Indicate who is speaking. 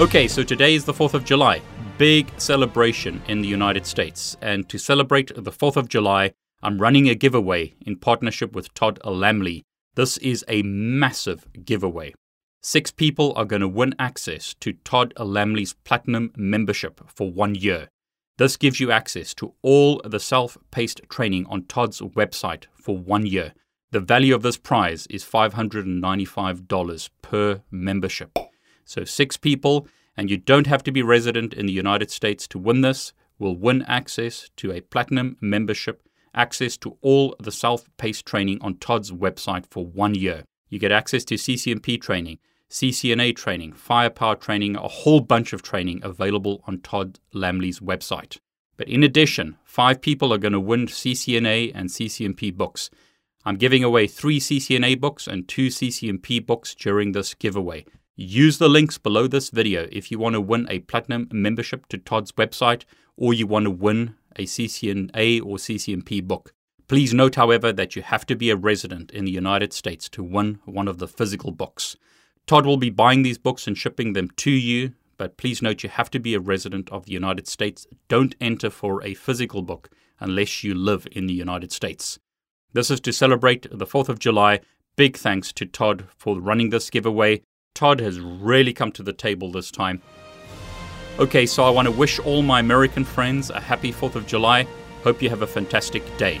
Speaker 1: Okay, so today is the 4th of July. Big celebration in the United States. And to celebrate the 4th of July, I'm running a giveaway in partnership with Todd Lammle. This is a massive giveaway. Six people are going to win access to Todd Lammle's Platinum membership for one year. This gives you access to all the self paced training on Todd's website for one year. The value of this prize is $595 per membership. So, six people, and you don't have to be resident in the United States to win this, will win access to a platinum membership, access to all the self paced training on Todd's website for one year. You get access to CCNP training, CCNA training, firepower training, a whole bunch of training available on Todd Lammle's website. But in addition, five people are going to win CCNA and CCNP books. I'm giving away three CCNA books and two CCNP books during this giveaway. Use the links below this video if you want to win a platinum membership to Todd's website or you want to win a CCNA or CCNP book. Please note, however, that you have to be a resident in the United States to win one of the physical books. Todd will be buying these books and shipping them to you, but please note you have to be a resident of the United States. Don't enter for a physical book unless you live in the United States. This is to celebrate the 4th of July. Big thanks to Todd for running this giveaway. Todd has really come to the table this time. Okay, so I want to wish all my American friends a happy 4th of July. Hope you have a fantastic day.